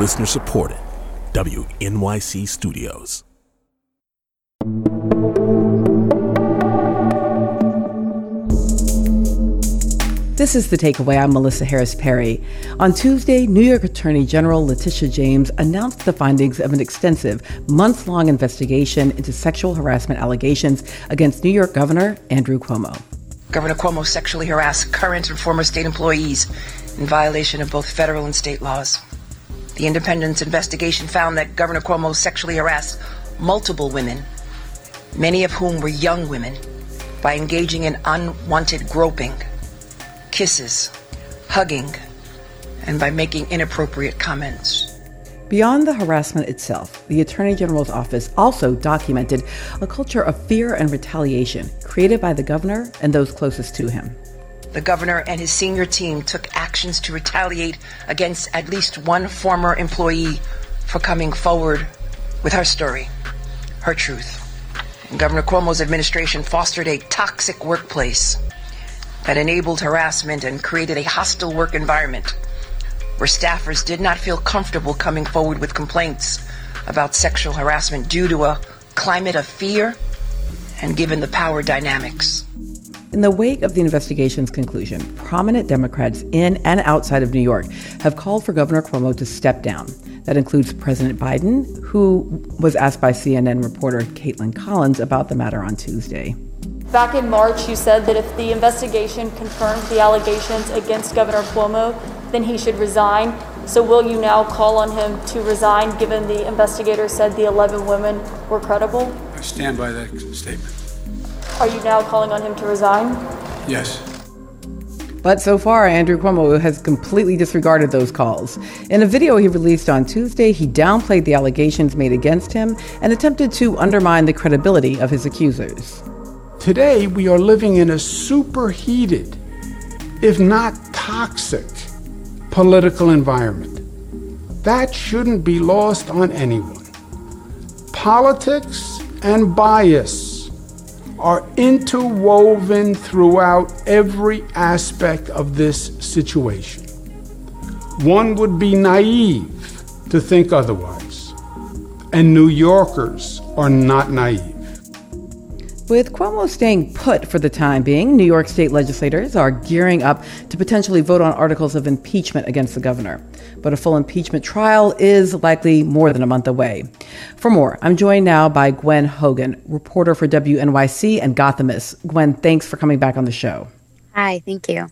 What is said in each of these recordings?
Listener supported. WNYC Studios. This is The Takeaway. I'm Melissa Harris Perry. On Tuesday, New York Attorney General Letitia James announced the findings of an extensive, months long investigation into sexual harassment allegations against New York Governor Andrew Cuomo. Governor Cuomo sexually harassed current and former state employees in violation of both federal and state laws. The Independence investigation found that Governor Cuomo sexually harassed multiple women, many of whom were young women, by engaging in unwanted groping kisses, hugging, and by making inappropriate comments. Beyond the harassment itself, the Attorney General's office also documented a culture of fear and retaliation created by the governor and those closest to him. The governor and his senior team took actions to retaliate against at least one former employee for coming forward with her story, her truth. And Governor Cuomo's administration fostered a toxic workplace that enabled harassment and created a hostile work environment where staffers did not feel comfortable coming forward with complaints about sexual harassment due to a climate of fear and given the power dynamics. In the wake of the investigation's conclusion, prominent Democrats in and outside of New York have called for Governor Cuomo to step down. That includes President Biden, who was asked by CNN reporter Kaitlan Collins about the matter on Tuesday. Back in March, you said that if the investigation confirmed the allegations against Governor Cuomo, then he should resign. So, will you now call on him to resign given the investigator said the 11 women were credible? I stand by that statement. Are you now calling on him to resign? Yes. But so far, Andrew Cuomo has completely disregarded those calls. In a video he released on Tuesday, he downplayed the allegations made against him and attempted to undermine the credibility of his accusers. Today, we are living in a superheated, if not toxic, political environment. That shouldn't be lost on anyone. Politics and bias are interwoven throughout every aspect of this situation. One would be naive to think otherwise, and New Yorkers are not naive. With Cuomo staying put for the time being, New York state legislators are gearing up to potentially vote on articles of impeachment against the governor. But a full impeachment trial is likely more than a month away. For more, I'm joined now by Gwen Hogan, reporter for WNYC and Gothamist. Gwen, thanks for coming back on the show. Hi, thank you.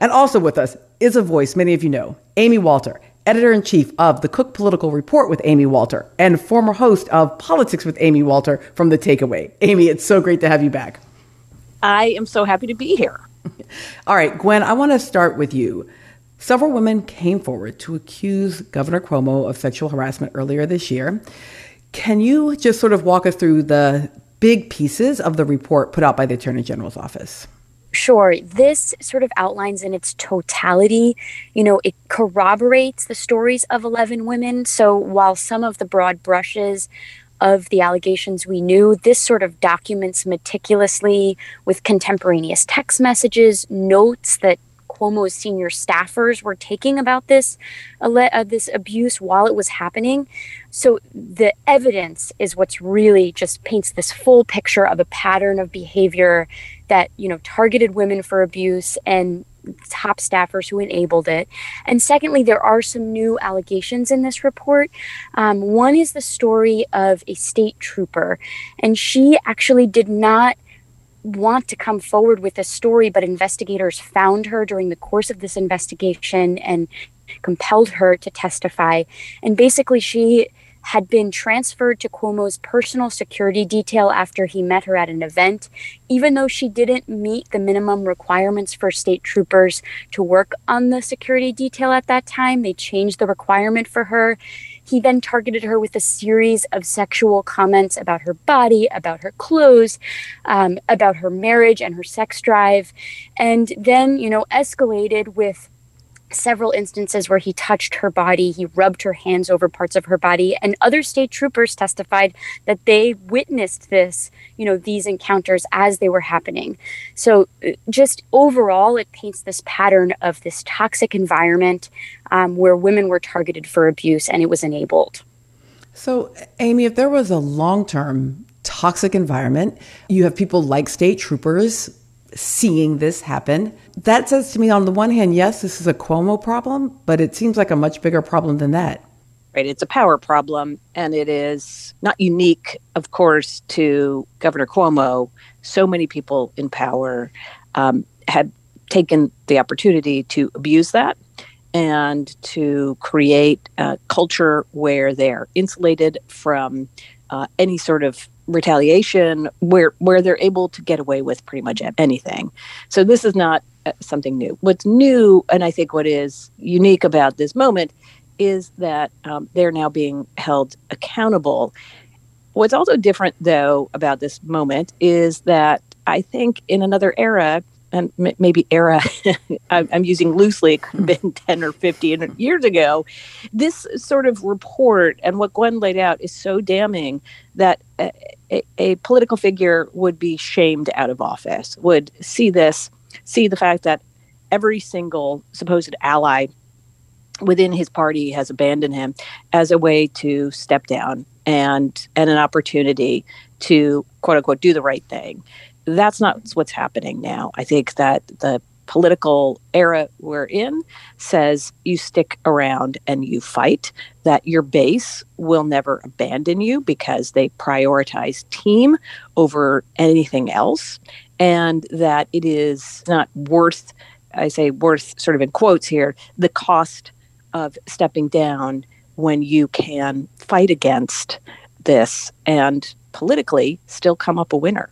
And also with us is a voice many of you know, Amy Walter, editor in chief of the Cook Political Report with Amy Walter, and former host of Politics with Amy Walter from The Takeaway. Amy, it's so great to have you back. I am so happy to be here. All right, Gwen, I want to start with you. Several women came forward to accuse Governor Cuomo of sexual harassment earlier this year. Can you just sort of walk us through the big pieces of the report put out by the Attorney General's office? Sure. This sort of outlines in its totality, you know, it corroborates the stories of 11 women. So while some of the broad brushes of the allegations we knew, this sort of documents meticulously with contemporaneous text messages, notes that Cuomo's senior staffers were taking about this uh, this abuse while it was happening. So the evidence is what's really just paints this full picture of a pattern of behavior that you know targeted women for abuse and top staffers who enabled it. And secondly, there are some new allegations in this report. Um, one is the story of a state trooper, and she actually did not want to come forward with a story, but investigators found her during the course of this investigation and compelled her to testify. And basically, she had been transferred to Cuomo's personal security detail after he met her at an event, even though she didn't meet the minimum requirements for state troopers to work on the security detail at that time. They changed the requirement for her. He then targeted her with a series of sexual comments about her body, about her clothes, um, about her marriage and her sex drive, and then, you know, escalated with several instances where he touched her body, he rubbed her hands over parts of her body, and other state troopers testified that they witnessed this, you know, these encounters as they were happening. So, uh, just overall, it paints this pattern of this toxic environment um, where women were targeted for abuse and it was enabled. So, Amy, if there was a long term toxic environment, you have people like state troopers seeing this happen. That says to me, on the one hand, yes, this is a Cuomo problem, but it seems like a much bigger problem than that. Right. It's a power problem, and it is not unique, of course, to Governor Cuomo. So many people in power um, had taken the opportunity to abuse that and to create a culture where they're insulated from uh, any sort of retaliation where where they're able to get away with pretty much anything. So this is not uh, something new. What's new, and I think what is unique about this moment, is that um, they're now being held accountable. What's also different, though, about this moment is that I think in another era, and m- maybe era I'm using loosely, it could have hmm. been 10 or 15 years ago. This sort of report and what Gwen laid out is so damning that a, a, a political figure would be shamed out of office, would see this, see the fact that every single supposed ally within his party has abandoned him as a way to step down and and an opportunity to quote unquote do the right thing that's not what's happening now. I think that the political era we're in says you stick around and you fight, that your base will never abandon you because they prioritize team over anything else, and that it is not worth, I say worth sort of in quotes here, the cost of stepping down when you can fight against this and politically still come up a winner.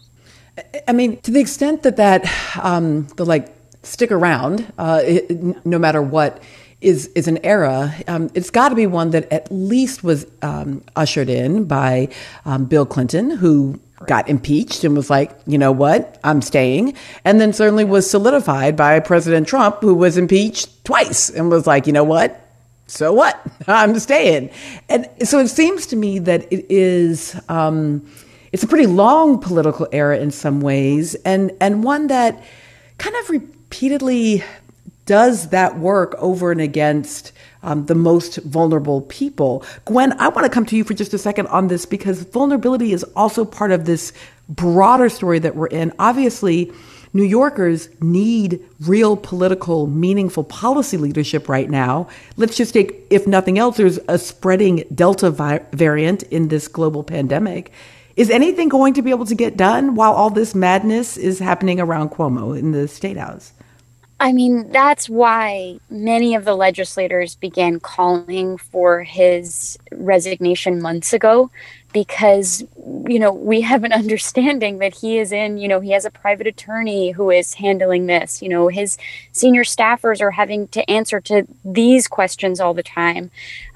I mean, to the extent that that um, the like stick around, uh, it, no matter what, is is an era. Um, it's got to be one that at least was um, ushered in by um, Bill Clinton, who got impeached and was like, you know what, I'm staying, and then certainly was solidified by President Trump, who was impeached twice and was like, you know what. So what? I'm staying, and so it seems to me that it is um, it's a pretty long political era in some ways, and and one that kind of repeatedly does that work over and against um, the most vulnerable people. Gwen, I want to come to you for just a second on this because vulnerability is also part of this broader story that we're in. Obviously, New Yorkers need real political, meaningful policy leadership right now. Let's just take, if nothing else, there's a spreading Delta vi- variant in this global pandemic. Is anything going to be able to get done while all this madness is happening around Cuomo in the State House? I mean, that's why many of the legislators began calling for his resignation months ago because you know we have an understanding that he is in you know he has a private attorney who is handling this you know his senior staffers are having to answer to these questions all the time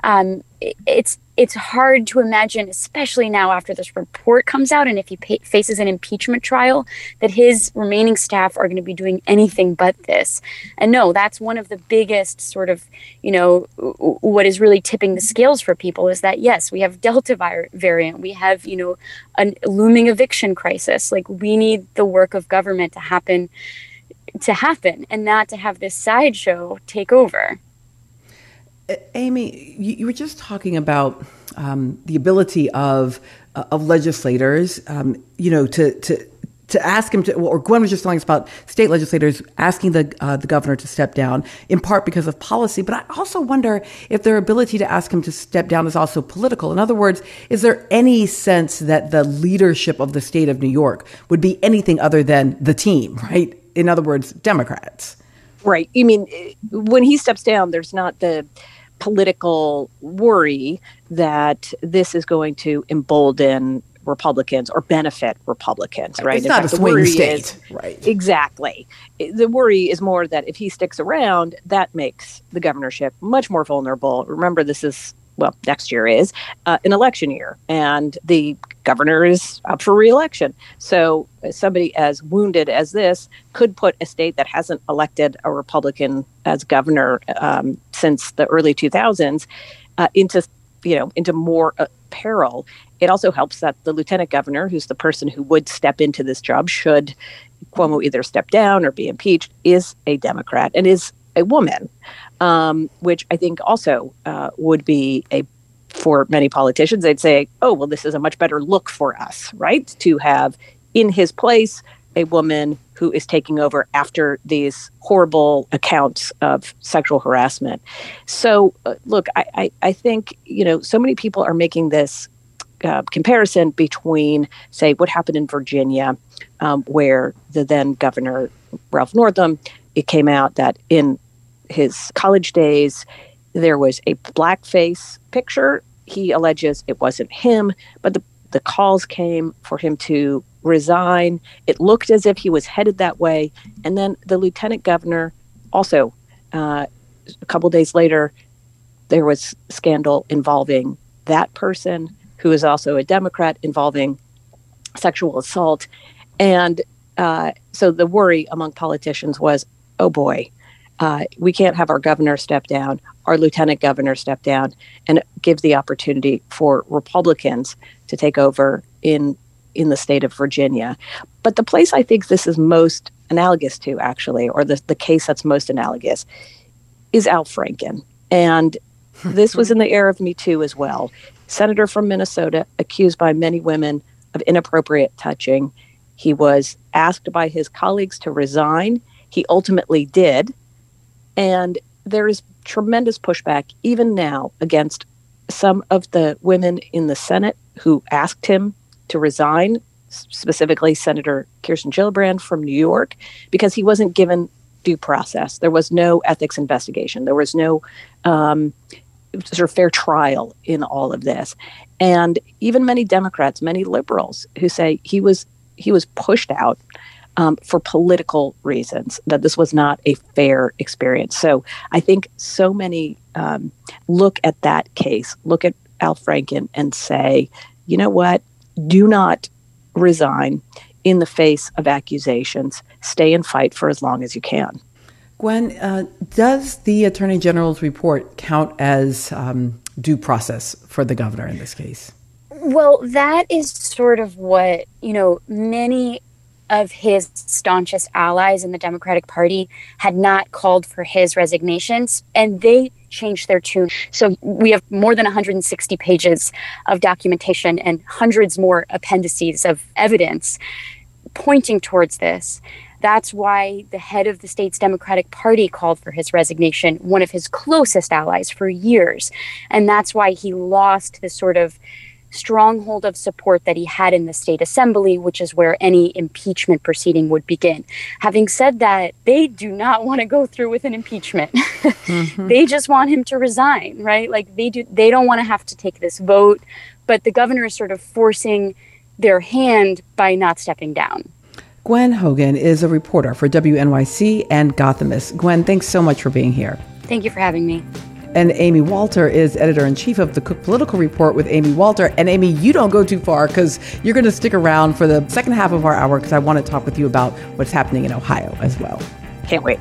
um, it's it's hard to imagine, especially now after this report comes out, and if he pa- faces an impeachment trial, that his remaining staff are going to be doing anything but this. And no, that's one of the biggest sort of, you know, what is really tipping the scales for people is that yes, we have Delta variant, we have you know, a looming eviction crisis. Like we need the work of government to happen, to happen, and not to have this sideshow take over. Amy, you, were just talking about um, the ability of uh, of legislators, um, you know, to to to ask him to, or Gwen was just telling us about state legislators asking the uh, the governor to step down, in part because of policy. But I also wonder if their ability to ask him to step down is also political. In other words, is there any sense that the leadership of the state of New York would be anything other than the team, right? In other words, Democrats. Right. You mean when he steps down, there's not the political worry that this is going to embolden Republicans or benefit Republicans, right? It's In not fact, a swing state, is, right? Exactly. The worry is more that if he sticks around, that makes the governorship much more vulnerable. Remember, this is well, next year is uh, an election year, and the governor is up for reelection. So uh, somebody as wounded as this could put a state that hasn't elected a Republican as governor um, since the early 2000s uh, into you know into more uh, peril. It also helps that the lieutenant governor, who's the person who would step into this job should Cuomo either step down or be impeached, is a Democrat and is a woman, um, which I think also uh, would be a for many politicians, they'd say, oh, well, this is a much better look for us, right? To have in his place a woman who is taking over after these horrible accounts of sexual harassment. So, uh, look, I, I, I, think, you know, so many people are making this uh, comparison between, say, what happened in Virginia, um, where the then governor, Ralph Northam, it came out that in his college days, there was a blackface picture. He alleges it wasn't him, but the, the calls came for him to resign. It looked as if he was headed that way. And then the lieutenant governor also, uh, a couple days later, there was scandal involving that person who is also a Democrat involving sexual assault. And uh, so the worry among politicians was, oh boy, uh, we can't have our governor step down, our lieutenant governor step down, and give the opportunity for Republicans to take over in in the state of Virginia. But the place I think this is most analogous to, actually, or the the case that's most analogous, is Al Franken, and this was in the era of Me Too as well. Senator from Minnesota, accused by many women of inappropriate touching. He was asked by his colleagues to resign. He ultimately did and there is tremendous pushback, even now, against some of the women in the Senate who asked him to resign, specifically Senator Kirsten Gillibrand from New York, because he wasn't given due process. There was no ethics investigation. There was no um, sort of fair trial in all of this. And even many Democrats, many liberals who say he was he was pushed out um, for political reasons, that this was not a fair experience. So I think so many um, look at that case, look at Al Franken, and say, you know what? Do not resign in the face of accusations. Stay and fight for as long as you can. Gwen, uh, does the Attorney General's report count as um, due process for the governor in this case? Well, that is sort of what, you know, many of his staunchest allies in the Democratic Party had not called for his resignations, and they changed their tune. So we have more than 160 pages of documentation and hundreds more appendices of evidence pointing towards this. That's why the head of the state's Democratic Party called for his resignation, one of his closest allies for years. And that's why he lost this sort of stronghold of support that he had in the state assembly, which is where any impeachment proceeding would begin. Having said that, they do not want to go through with an impeachment. mm-hmm. They just want him to resign, right? Like they do they don't want to have to take this vote, but the governor is sort of forcing their hand by not stepping down. Gwen Hogan is a reporter for WNYC and Gothamist. Gwen, thanks so much for being here. Thank you for having me. And Amy Walter is editor in chief of the Cook Political Report with Amy Walter. And Amy, you don't go too far because you're going to stick around for the second half of our hour because I want to talk with you about what's happening in Ohio as well. Can't wait.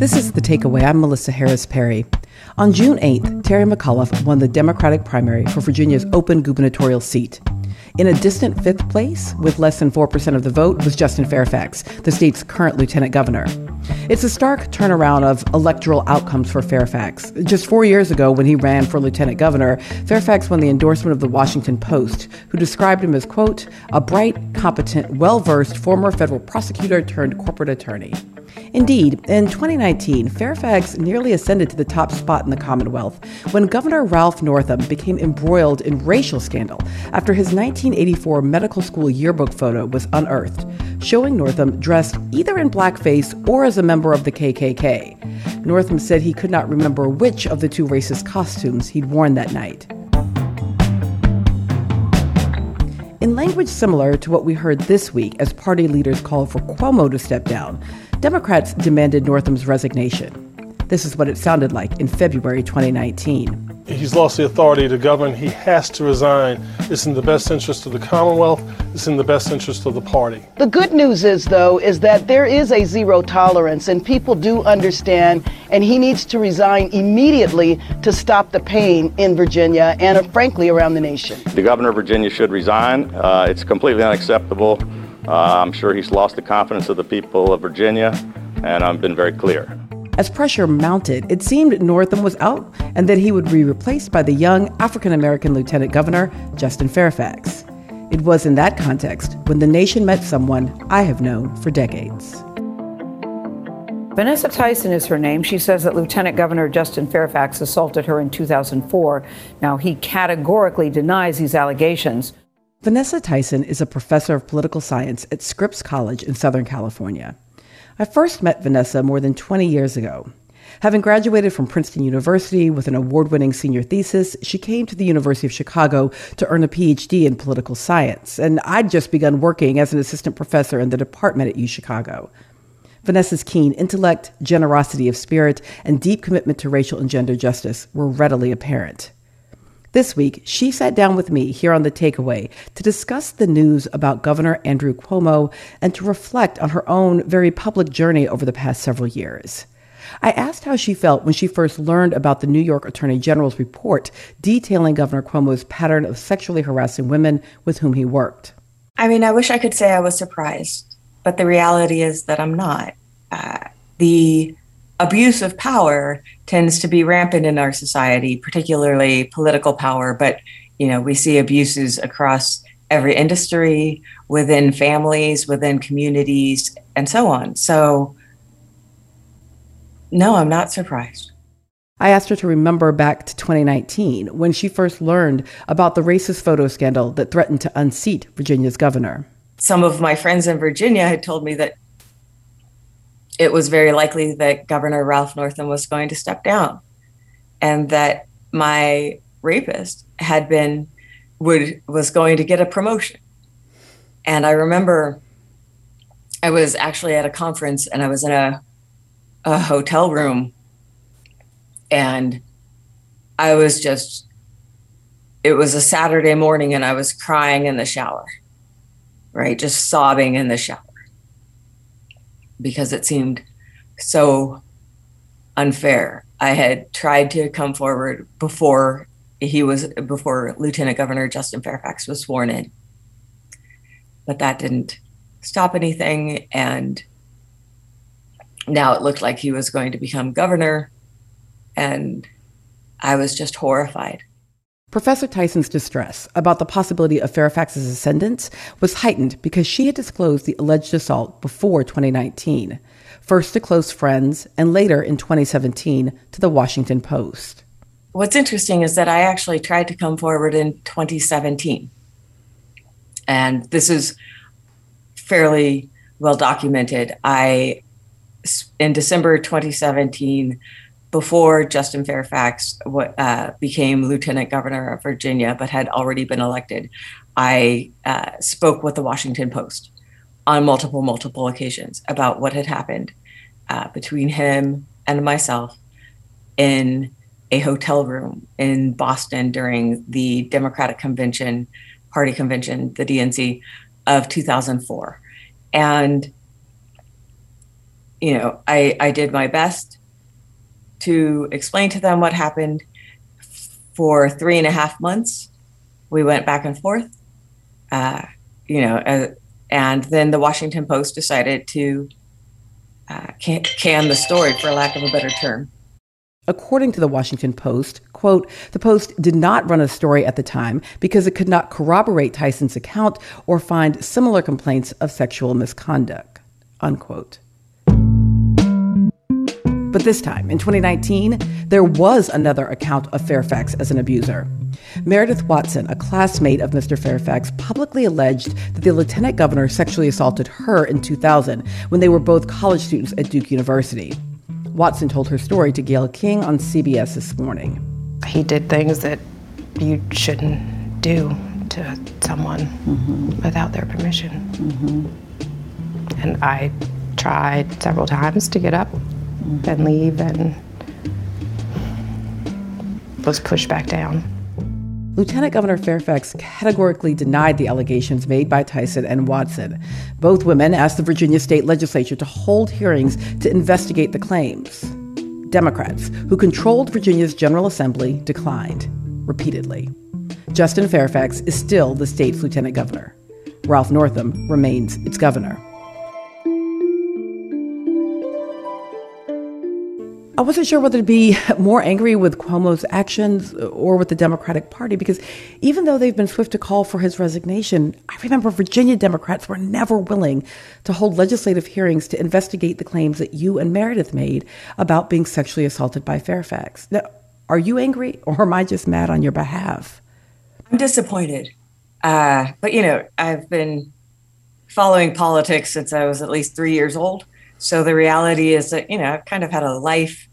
This is The Takeaway. I'm Melissa Harris Perry. On June 8th, Terry McAuliffe won the Democratic primary for Virginia's open gubernatorial seat. In a distant fifth place, with less than 4% of the vote, was Justin Fairfax, the state's current lieutenant governor. It's a stark turnaround of electoral outcomes for Fairfax. Just four years ago, when he ran for lieutenant governor, Fairfax won the endorsement of the Washington Post, who described him as, quote, a bright, competent, well versed former federal prosecutor turned corporate attorney. Indeed, in 2019, Fairfax nearly ascended to the top spot in the Commonwealth when Governor Ralph Northam became embroiled in racial scandal after his 1984 medical school yearbook photo was unearthed, showing Northam dressed either in blackface or as a member of the KKK. Northam said he could not remember which of the two racist costumes he'd worn that night. In language similar to what we heard this week as party leaders called for Cuomo to step down, Democrats demanded Northam's resignation. This is what it sounded like in February 2019. He's lost the authority to govern. He has to resign. It's in the best interest of the Commonwealth. It's in the best interest of the party. The good news is, though, is that there is a zero tolerance, and people do understand, and he needs to resign immediately to stop the pain in Virginia and, frankly, around the nation. The governor of Virginia should resign. Uh, it's completely unacceptable. Uh, I'm sure he's lost the confidence of the people of Virginia, and I've been very clear. As pressure mounted, it seemed Northam was out and that he would be replaced by the young African American Lieutenant Governor, Justin Fairfax. It was in that context when the nation met someone I have known for decades. Vanessa Tyson is her name. She says that Lieutenant Governor Justin Fairfax assaulted her in 2004. Now, he categorically denies these allegations. Vanessa Tyson is a professor of political science at Scripps College in Southern California. I first met Vanessa more than 20 years ago. Having graduated from Princeton University with an award winning senior thesis, she came to the University of Chicago to earn a PhD in political science, and I'd just begun working as an assistant professor in the department at UChicago. Vanessa's keen intellect, generosity of spirit, and deep commitment to racial and gender justice were readily apparent. This week, she sat down with me here on The Takeaway to discuss the news about Governor Andrew Cuomo and to reflect on her own very public journey over the past several years. I asked how she felt when she first learned about the New York Attorney General's report detailing Governor Cuomo's pattern of sexually harassing women with whom he worked. I mean, I wish I could say I was surprised, but the reality is that I'm not. Uh, the abuse of power tends to be rampant in our society, particularly political power. But you know, we see abuses across every industry, within families, within communities, and so on. So, no, I'm not surprised. I asked her to remember back to 2019 when she first learned about the racist photo scandal that threatened to unseat Virginia's governor. Some of my friends in Virginia had told me that it was very likely that Governor Ralph Northam was going to step down and that my rapist had been would was going to get a promotion. And I remember I was actually at a conference and I was in a a hotel room and I was just it was a Saturday morning and I was crying in the shower. Right? Just sobbing in the shower because it seemed so unfair. I had tried to come forward before he was before Lieutenant Governor Justin Fairfax was sworn in. But that didn't stop anything and now it looked like he was going to become governor and I was just horrified. Professor Tyson's distress about the possibility of Fairfax's ascendance was heightened because she had disclosed the alleged assault before 2019, first to close friends and later in 2017 to the Washington Post. What's interesting is that I actually tried to come forward in 2017. And this is fairly well documented. I, in December 2017, before Justin Fairfax uh, became Lieutenant Governor of Virginia, but had already been elected, I uh, spoke with the Washington Post on multiple, multiple occasions about what had happened uh, between him and myself in a hotel room in Boston during the Democratic Convention, Party Convention, the DNC of 2004. And, you know, I, I did my best to explain to them what happened for three and a half months. We went back and forth, uh, you know, uh, and then the Washington Post decided to uh, can, can the story, for lack of a better term. According to the Washington Post, quote, the Post did not run a story at the time because it could not corroborate Tyson's account or find similar complaints of sexual misconduct, unquote. But this time, in 2019, there was another account of Fairfax as an abuser. Meredith Watson, a classmate of Mr. Fairfax, publicly alleged that the lieutenant governor sexually assaulted her in 2000 when they were both college students at Duke University. Watson told her story to Gayle King on CBS this morning. He did things that you shouldn't do to someone mm-hmm. without their permission. Mm-hmm. And I tried several times to get up and leave and was pushed back down. Lieutenant Governor Fairfax categorically denied the allegations made by Tyson and Watson. Both women asked the Virginia state legislature to hold hearings to investigate the claims. Democrats, who controlled Virginia's General Assembly, declined repeatedly. Justin Fairfax is still the state's lieutenant governor. Ralph Northam remains its governor. I wasn't sure whether to be more angry with Cuomo's actions or with the Democratic Party because even though they've been swift to call for his resignation, I remember Virginia Democrats were never willing to hold legislative hearings to investigate the claims that you and Meredith made about being sexually assaulted by Fairfax. Now, are you angry or am I just mad on your behalf? I'm disappointed. Uh, but, you know, I've been following politics since I was at least three years old. So the reality is that, you know, I've kind of had a life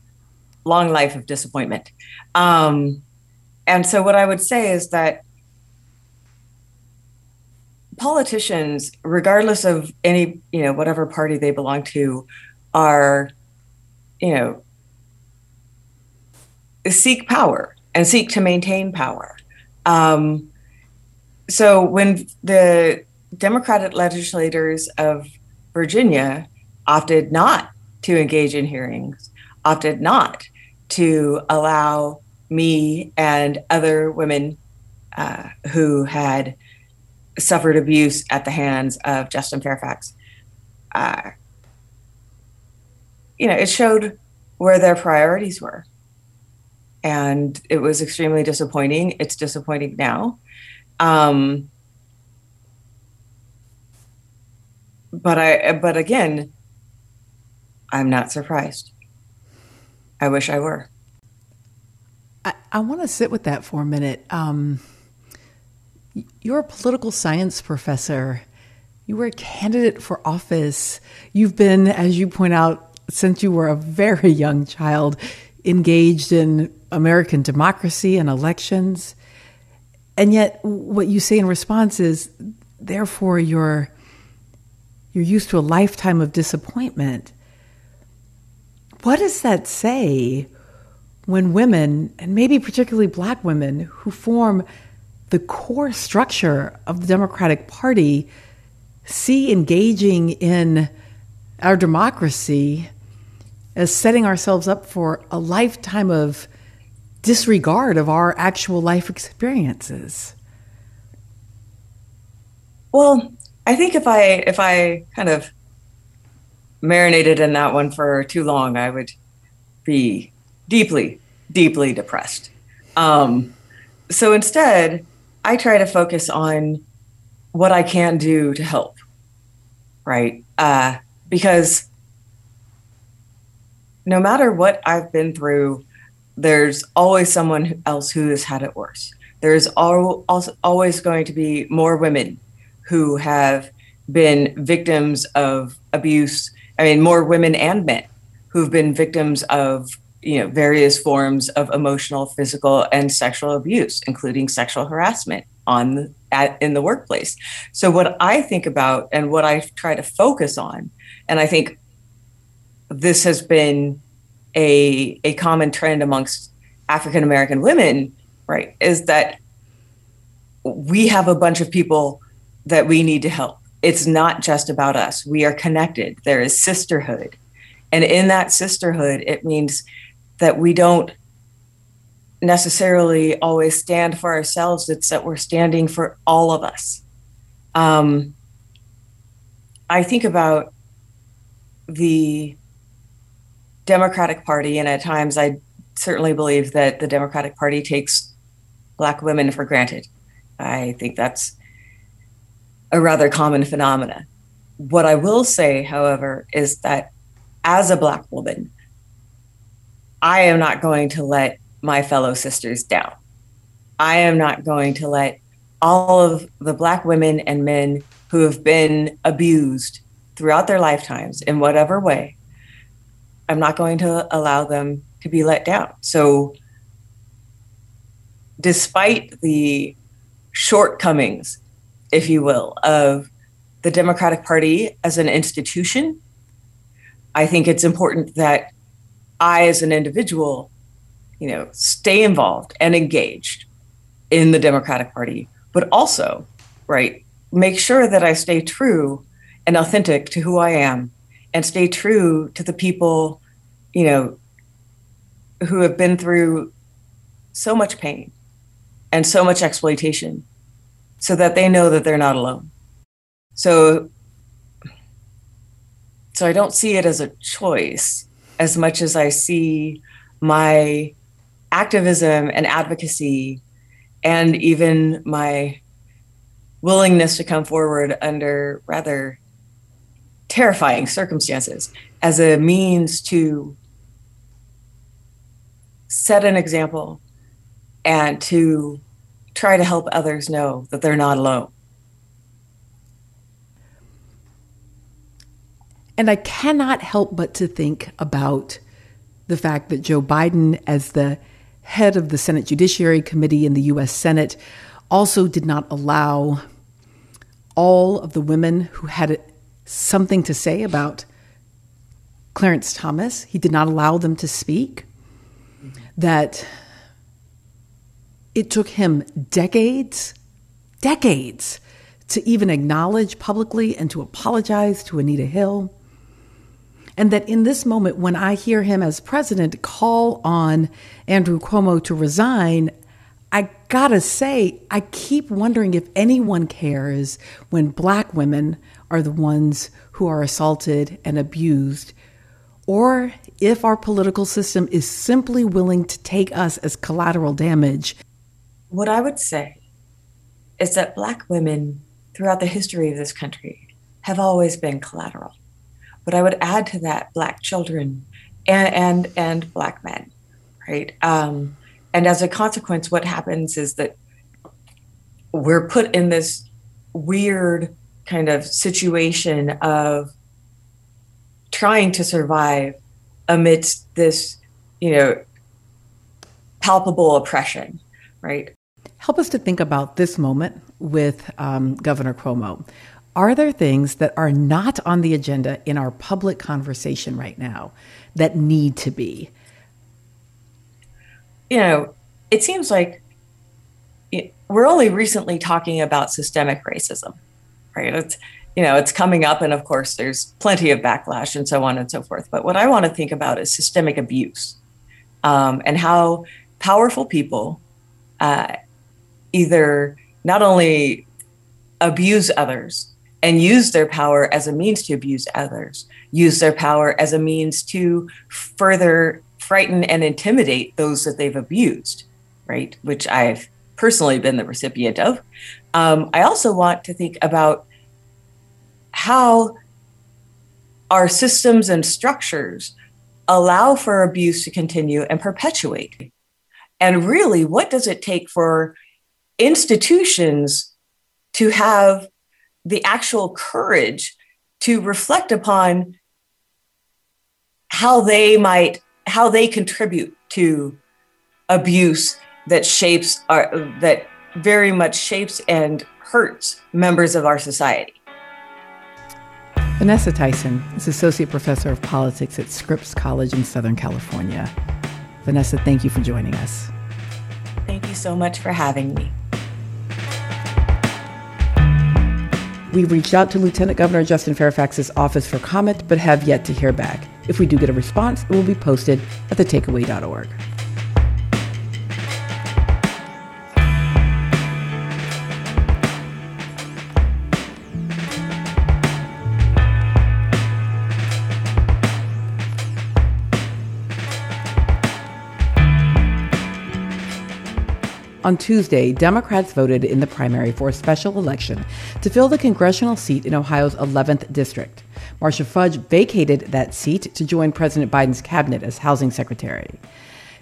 long life of disappointment. Um, and so, what I would say is that politicians, regardless of any, you know, whatever party they belong to, are, you know, seek power and seek to maintain power. Um, so when the Democratic legislators of Virginia opted not to engage in hearings, opted not to allow me and other women uh, who had suffered abuse at the hands of Justin Fairfax. Uh, you know, it showed where their priorities were. And it was extremely disappointing. It's disappointing now. Um, but I, but again, I'm not surprised. I wish I were. I, I want to sit with that for a minute. Um, you're a political science professor. You were a candidate for office. You've been, as you point out, since you were a very young child, engaged in American democracy and elections. And yet, what you say in response is, therefore, you're you're used to a lifetime of disappointment. What does that say when women, and maybe particularly black women, who form the core structure of the Democratic Party, see engaging in our democracy as setting ourselves up for a lifetime of disregard of our actual life experiences? Well, I think if I if I kind of marinated in that one for too long, I would be deeply, deeply depressed. Um, so instead, I try to focus on what I can do to help, right? Uh, because no matter what I've been through, there's always someone else who has had it worse. There's also always going to be more women who have been victims of abuse I mean, more women and men who've been victims of you know various forms of emotional, physical, and sexual abuse, including sexual harassment on the, at, in the workplace. So what I think about and what I try to focus on, and I think this has been a a common trend amongst African American women, right, is that we have a bunch of people that we need to help it's not just about us. We are connected. There is sisterhood. And in that sisterhood, it means that we don't necessarily always stand for ourselves, it's that we're standing for all of us. Um, I think about the Democratic Party, and at times I certainly believe that the Democratic Party takes Black women for granted. I think that's a rather common phenomena. What I will say, however, is that as a Black woman, I am not going to let my fellow sisters down. I am not going to let all of the Black women and men who have been abused throughout their lifetimes in whatever way, I'm not going to allow them to be let down. So, despite the shortcomings, if you will, of the Democratic Party as an institution, I think it's important that I, as an individual, you know, stay involved and engaged in the Democratic Party, but also, right, make sure that I stay true and authentic to who I am and stay true to the people, you know, who have been through so much pain and so much exploitation so that they know that they're not alone. So so I don't see it as a choice as much as I see my activism and advocacy and even my willingness to come forward under rather terrifying circumstances as a means to set an example and to try to help others know that they're not alone. And I cannot help but to think about the fact that Joe Biden, as the head of the Senate Judiciary Committee in the US Senate, also did not allow all of the women who had something to say about Clarence Thomas, he did not allow them to speak. That it took him decades, decades, to even acknowledge publicly and to apologize to Anita Hill. And that in this moment, when I hear him as president call on Andrew Cuomo to resign, I gotta say, I keep wondering if anyone cares when black women are the ones who are assaulted and abused, or if our political system is simply willing to take us as collateral damage. What I would say is that black women throughout the history of this country have always been collateral. But I would add to that black children and and, and black men, right? Um, and as a consequence, what happens is that we're put in this weird kind of situation of trying to survive amidst this, you know, palpable oppression, right? Help us to think about this moment with um, Governor Cuomo. Are there things that are not on the agenda in our public conversation right now that need to be? You know, it seems like we're only recently talking about systemic racism, right? It's you know, it's coming up, and of course, there's plenty of backlash and so on and so forth. But what I want to think about is systemic abuse um, and how powerful people uh, either not only abuse others, and use their power as a means to abuse others, use their power as a means to further frighten and intimidate those that they've abused, right? Which I've personally been the recipient of. Um, I also want to think about how our systems and structures allow for abuse to continue and perpetuate. And really, what does it take for institutions to have the actual courage to reflect upon how they might how they contribute to abuse that shapes our that very much shapes and hurts members of our society. Vanessa Tyson is Associate Professor of Politics at Scripps College in Southern California. Vanessa, thank you for joining us. Thank you so much for having me. We reached out to Lieutenant Governor Justin Fairfax's office for comment, but have yet to hear back. If we do get a response, it will be posted at thetakeaway.org. On Tuesday, Democrats voted in the primary for a special election to fill the congressional seat in Ohio's 11th district. Marcia Fudge vacated that seat to join President Biden's cabinet as housing secretary.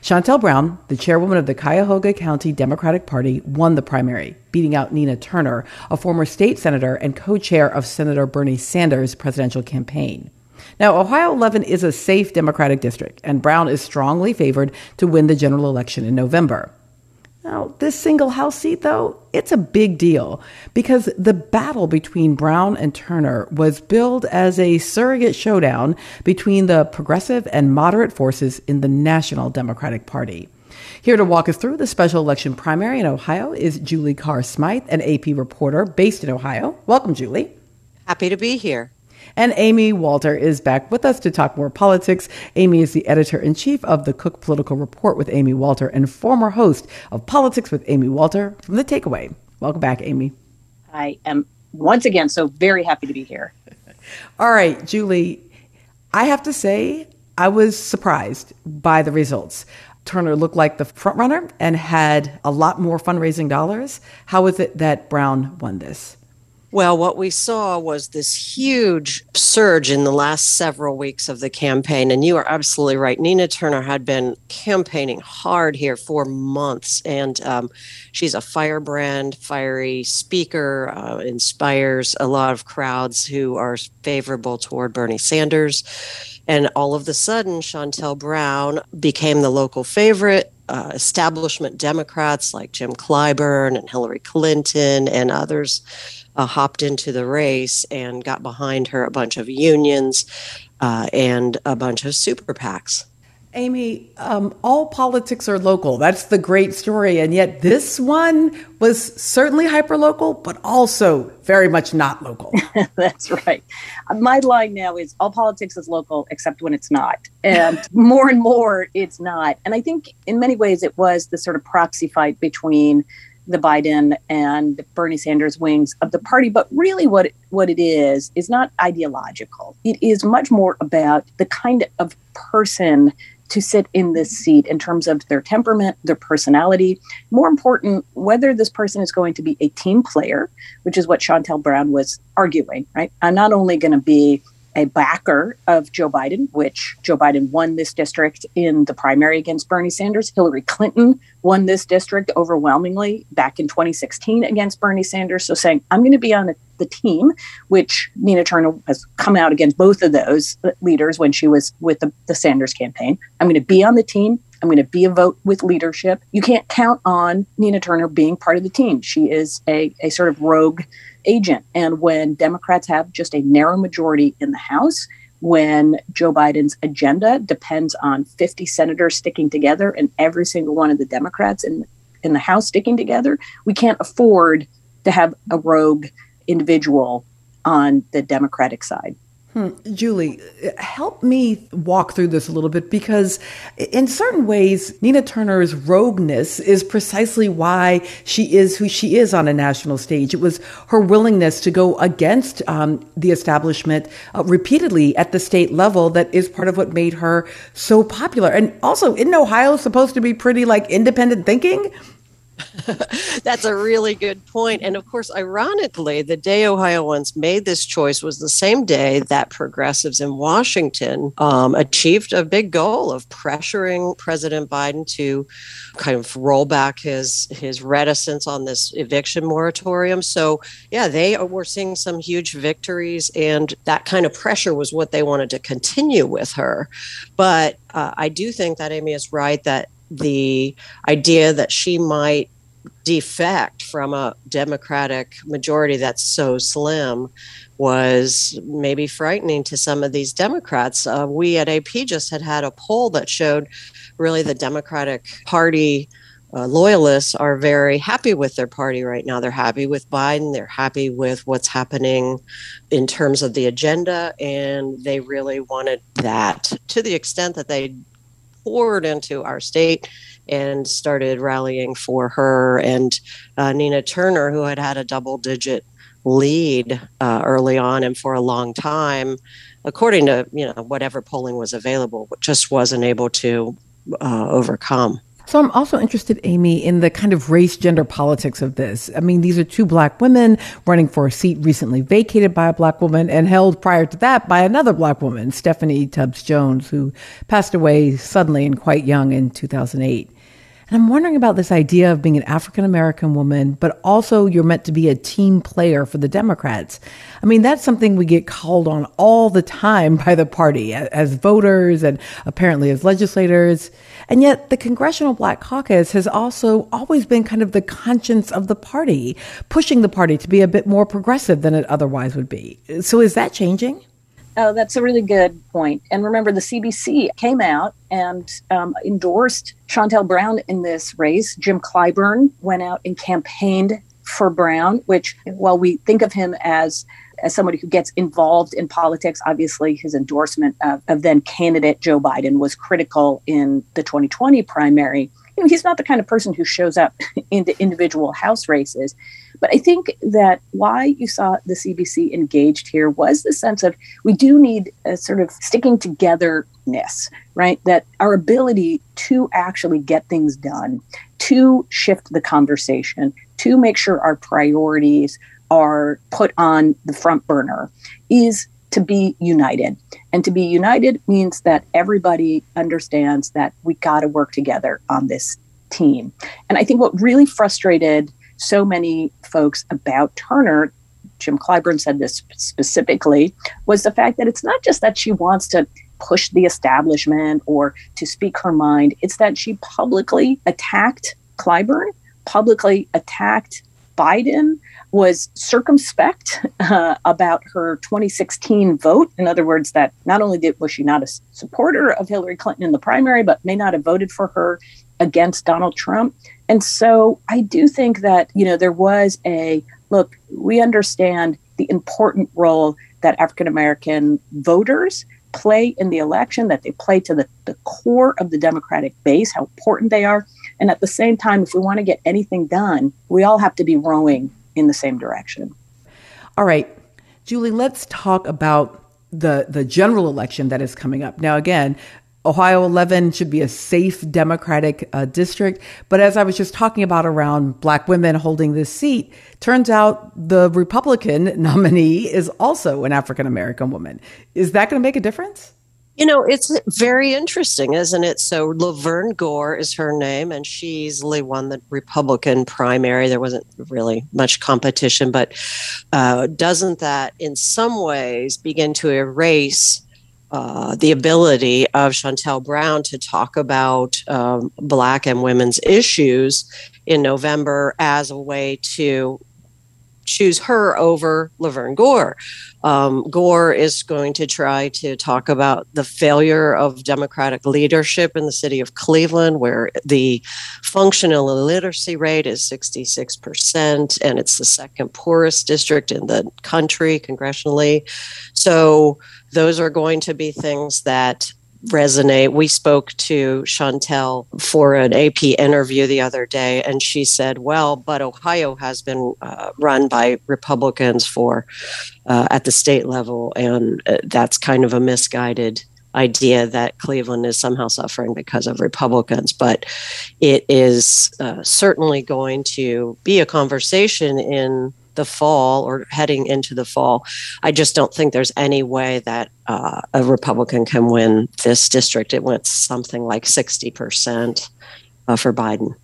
Shontel Brown, the chairwoman of the Cuyahoga County Democratic Party, won the primary, beating out Nina Turner, a former state senator and co chair of Senator Bernie Sanders' presidential campaign. Now, Ohio 11 is a safe Democratic district, and Brown is strongly favored to win the general election in November. Now, this single House seat, though, it's a big deal because the battle between Brown and Turner was billed as a surrogate showdown between the progressive and moderate forces in the National Democratic Party. Here to walk us through the special election primary in Ohio is Julie Carr Smyth, an AP reporter based in Ohio. Welcome, Julie. Happy to be here. And Amy Walter is back with us to talk more politics. Amy is the editor in chief of the Cook Political Report with Amy Walter and former host of Politics with Amy Walter from The Takeaway. Welcome back, Amy. I am once again so very happy to be here. All right, Julie, I have to say, I was surprised by the results. Turner looked like the frontrunner and had a lot more fundraising dollars. How is it that Brown won this? Well, what we saw was this huge surge in the last several weeks of the campaign. And you are absolutely right. Nina Turner had been campaigning hard here for months. And um, she's a firebrand, fiery speaker, uh, inspires a lot of crowds who are favorable toward Bernie Sanders. And all of the sudden, Shontel Brown became the local favorite. Uh, establishment Democrats like Jim Clyburn and Hillary Clinton and others uh, hopped into the race and got behind her a bunch of unions uh, and a bunch of super PACs. Amy, um, all politics are local. That's the great story. And yet this one was certainly hyper local, but also very much not local. That's right. My line now is all politics is local except when it's not. And more and more it's not. And I think in many ways it was the sort of proxy fight between the Biden and Bernie Sanders wings of the party. But really, what what it is is not ideological. It is much more about the kind of person to sit in this seat in terms of their temperament, their personality. More important, whether this person is going to be a team player, which is what Shontel Brown was arguing. Right, I'm not only going to be a backer of Joe Biden, which Joe Biden won this district in the primary against Bernie Sanders. Hillary Clinton won this district overwhelmingly back in 2016 against Bernie Sanders. So saying, I'm going to be on the, team, which Nina Turner has come out against both of those leaders when she was with the, the Sanders campaign. I'm going to be on the team. I'm going to be a vote with leadership. You can't count on Nina Turner being part of the team. She is a, a sort of rogue agent. And when Democrats have just a narrow majority in the House, when Joe Biden's agenda depends on 50 senators sticking together and every single one of the Democrats in, in the House sticking together, we can't afford to have a rogue individual on the Democratic side. Hmm. Julie, help me walk through this a little bit because, in certain ways, Nina Turner's rogueness is precisely why she is who she is on a national stage. It was her willingness to go against um, the establishment uh, repeatedly at the state level that is part of what made her so popular. And also, in Ohio, supposed to be pretty like independent thinking? That's a really good point. And of course, ironically, the day Ohioans made this choice was the same day that progressives in Washington um, achieved a big goal of pressuring President Biden to kind of roll back his his reticence on this eviction moratorium. So, yeah, they were seeing some huge victories, and that kind of pressure was what they wanted to continue with her. But uh, I do think that Amy is right that the idea that she might defect from a Democratic majority that's so slim was maybe frightening to some of these Democrats. Uh, we at AP just had had a poll that showed really the Democratic Party uh, loyalists are very happy with their party right now. They're happy with Biden. They're happy with what's happening in terms of the agenda, and they really wanted that to the extent that they poured into our state and started rallying for her and uh, Nina Turner, who had had a double digit lead uh, early on and for a long time, according to you know whatever polling was available, just wasn't able to uh, overcome. So I'm also interested, Amy, in the kind of race gender politics of this. I mean, these are two black women running for a seat recently vacated by a black woman and held prior to that by another black woman, Stephanie Tubbs Jones, who passed away suddenly and quite young in 2008. And I'm wondering about this idea of being an African American woman, but also you're meant to be a team player for the Democrats. I mean, that's something we get called on all the time by the party as voters and apparently as legislators. And yet the Congressional Black Caucus has also always been kind of the conscience of the party, pushing the party to be a bit more progressive than it otherwise would be. So is that changing? Oh, that's a really good point. And remember, the CBC came out and um, endorsed Shontel Brown in this race. Jim Clyburn went out and campaigned for Brown, which, while we think of him as as somebody who gets involved in politics, obviously his endorsement of, of then candidate Joe Biden was critical in the 2020 primary. You know, he's not the kind of person who shows up into individual House races. But I think that why you saw the CBC engaged here was the sense of we do need a sort of sticking togetherness, right? That our ability to actually get things done, to shift the conversation, to make sure our priorities are put on the front burner is to be united. And to be united means that everybody understands that we got to work together on this team. And I think what really frustrated so many folks about Turner, Jim Clyburn said this specifically, was the fact that it's not just that she wants to push the establishment or to speak her mind, it's that she publicly attacked Clyburn, publicly attacked Biden, was circumspect uh, about her 2016 vote. In other words, that not only did, was she not a supporter of Hillary Clinton in the primary, but may not have voted for her against Donald Trump. And so I do think that, you know, there was a look, we understand the important role that African American voters play in the election, that they play to the, the core of the Democratic base, how important they are. And at the same time, if we want to get anything done, we all have to be rowing in the same direction. All right. Julie, let's talk about the the general election that is coming up. Now again, Ohio 11 should be a safe Democratic uh, district. But as I was just talking about around black women holding this seat, turns out the Republican nominee is also an African American woman. Is that going to make a difference? You know, it's very interesting, isn't it? So Laverne Gore is her name, and she easily won the Republican primary. There wasn't really much competition, but uh, doesn't that in some ways begin to erase uh, the ability of Shontel Brown to talk about um, Black and women's issues in November as a way to choose her over Laverne Gore. Um, Gore is going to try to talk about the failure of Democratic leadership in the city of Cleveland, where the functional illiteracy rate is 66%, and it's the second poorest district in the country congressionally. So, those are going to be things that resonate. We spoke to Shontel for an AP interview the other day, and she said, "Well, but Ohio has been uh, run by Republicans for uh, at the state level, and uh, that's kind of a misguided." idea that Cleveland is somehow suffering because of Republicans, but it is uh, certainly going to be a conversation in the fall or heading into the fall. I just don't think there's any way that uh, a Republican can win this district. It went something like 60% uh, for Biden.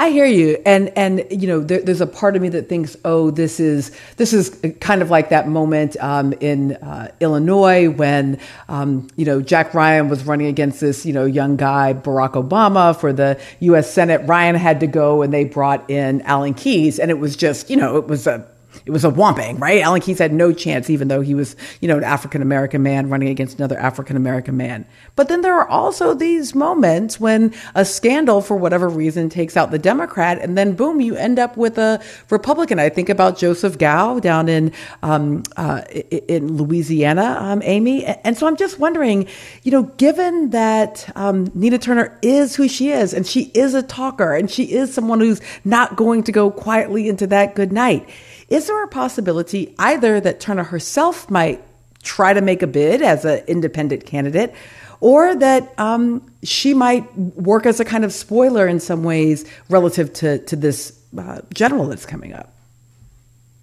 I hear you, and and you know, there, there's a part of me that thinks, oh, this is this is kind of like that moment um, in uh, Illinois when um, you know Jack Ryan was running against this you know young guy Barack Obama for the U.S. Senate. Ryan had to go, and they brought in Alan Keyes, and it was just you know it was a it was a whomping, right? Alan Keyes had no chance, even though he was, you know, an African American man running against another African American man. But then there are also these moments when a scandal, for whatever reason, takes out the Democrat, and then boom, you end up with a Republican. I think about Joseph Cao down in um, uh, in Louisiana, um, Amy, and so I'm just wondering, you know, given that um, Nina Turner is who she is, and she is a talker, and she is someone who's not going to go quietly into that good night. Is there a possibility either that Turner herself might try to make a bid as an independent candidate, or that um, she might work as a kind of spoiler in some ways relative to, to this uh, general that's coming up?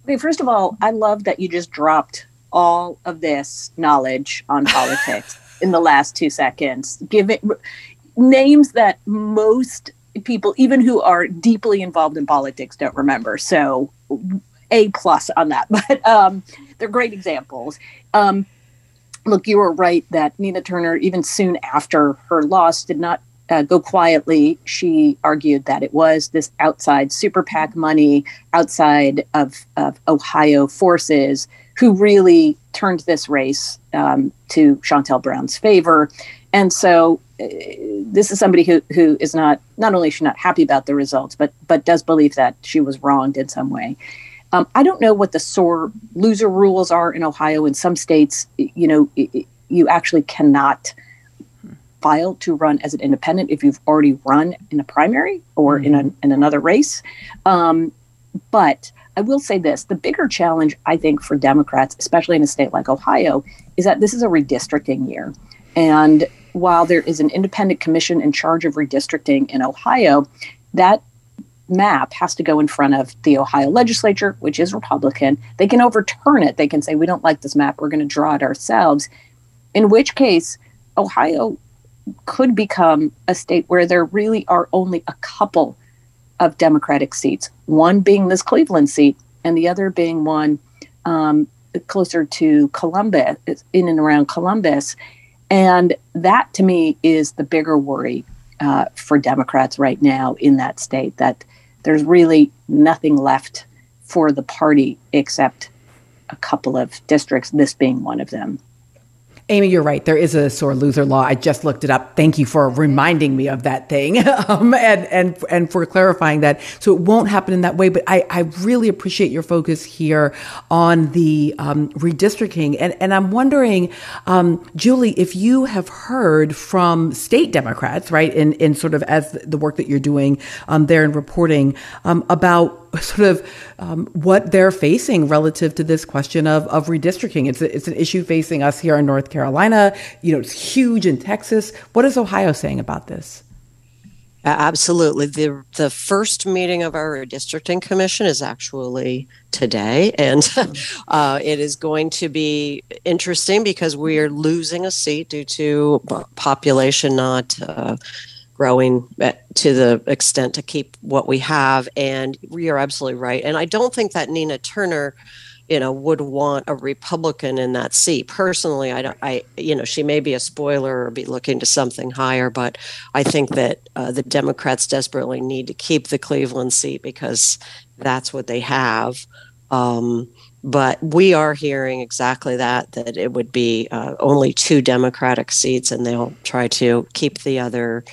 I mean, first of all, I love that you just dropped all of this knowledge on politics in the last two seconds. Give it names that most people, even who are deeply involved in politics, don't remember. So, a plus on that. But um, they're great examples. Um, look, you were right that Nina Turner, even soon after her loss, did not uh, go quietly. She argued that it was this outside super PAC money, outside of, of Ohio forces, who really turned this race um, to Shontel Brown's favor. And so uh, this is somebody who, who is not not only is she not happy about the results, but but does believe that she was wronged in some way. Um, I don't know what the sore loser rules are in Ohio. In some states, you know, you actually cannot file to run as an independent if you've already run in a primary or mm-hmm. in, a, in another race. Um, but I will say this the bigger challenge, I think, for Democrats, especially in a state like Ohio, is that this is a redistricting year. And while there is an independent commission in charge of redistricting in Ohio, that map has to go in front of the Ohio legislature, which is Republican. They can overturn it. They can say, we don't like this map. We're going to draw it ourselves. In which case, Ohio could become a state where there really are only a couple of Democratic seats, one being this Cleveland seat, and the other being one um, closer to Columbus, in and around Columbus. And that to me is the bigger worry uh, for Democrats right now in that state that there's really nothing left for the party except a couple of districts, this being one of them. Amy, you're right. There is a sore loser law. I just looked it up. Thank you for reminding me of that thing um, and, and, and for clarifying that. So it won't happen in that way. But I, I really appreciate your focus here on the um, redistricting. And, and I'm wondering, um, Julie, if you have heard from state Democrats, right, in, in sort of as the work that you're doing um, there in reporting um, about sort of um, what they're facing relative to this question of, of redistricting. It's, a, it's an issue facing us here in North Carolina. You know, it's huge in Texas. What is Ohio saying about this? Absolutely. The the first meeting of our redistricting commission is actually today, and uh, it is going to be interesting because we are losing a seat due to population not uh, growing to the extent to keep what we have. And you're absolutely right. And I don't think that Nina Turner, you know, would want a Republican in that seat. Personally, I don't. I you know, she may be a spoiler or be looking to something higher, but I think that uh, the Democrats desperately need to keep the Cleveland seat because that's what they have. Um, but we are hearing exactly that that it would be uh, only two democratic seats and they'll try to keep the other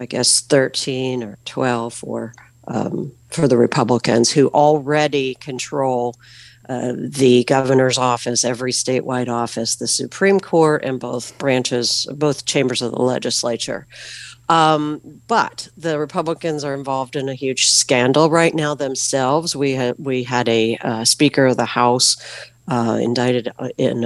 I guess, 13 or 12 for um, for the Republicans who already control uh, the governor's office, every statewide office, the Supreme Court, and both branches, both chambers of the legislature. Um, but the Republicans are involved in a huge scandal right now themselves. We had we had a uh, Speaker of the House uh, indicted uh, in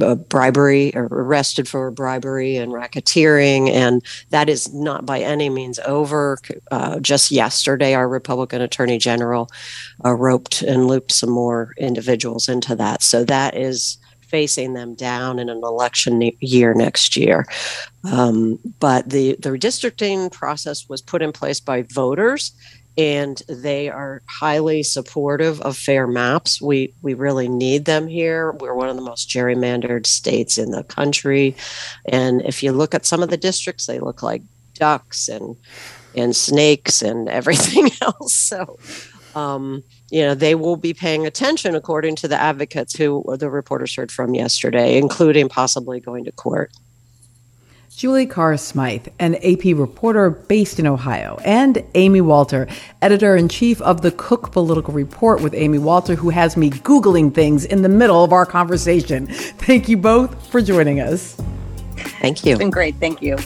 uh, bribery or arrested for bribery and racketeering, and that is not by any means over. Uh, just yesterday, our Republican Attorney General uh, roped and looped some more individuals into that. So that is facing them down in an election year next year. Um, but the the redistricting process was put in place by voters and they are highly supportive of fair maps. We we really need them here. We're one of the most gerrymandered states in the country, and if you look at some of the districts, they look like ducks and and snakes and everything else. So um, you know, they will be paying attention, according to the advocates who the reporters heard from yesterday, including possibly going to court. Julie Carr Smyth, an AP reporter based in Ohio, and Amy Walter, editor in chief of the Cook Political Report with Amy Walter, who has me Googling things in the middle of our conversation. Thank you both for joining us. Thank you. It's been great. Thank you.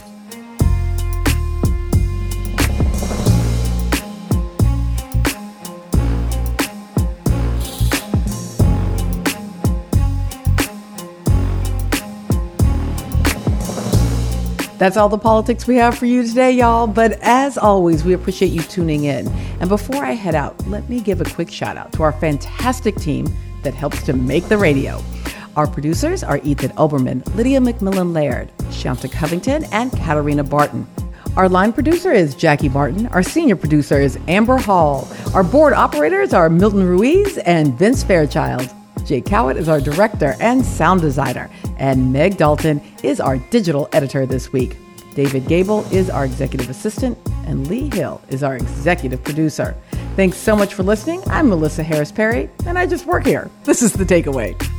That's all the politics we have for you today, y'all. But as always, we appreciate you tuning in. And before I head out, let me give a quick shout out to our fantastic team that helps to make the radio. Our producers are Ethan Oberman, Lydia McMullen Laird, Shanta Covington, and Katarina Barton. Our line producer is Jackie Martin. Our senior producer is Amber Hall. Our board operators are Milton Ruiz and Vince Fairchild. Jay Cowit is our director and sound designer, and Meg Dalton is our digital editor this week. David Gable is our executive assistant, and Lee Hill is our executive producer. Thanks so much for listening. I'm Melissa Harris Perry, and I just work here. This is The Takeaway.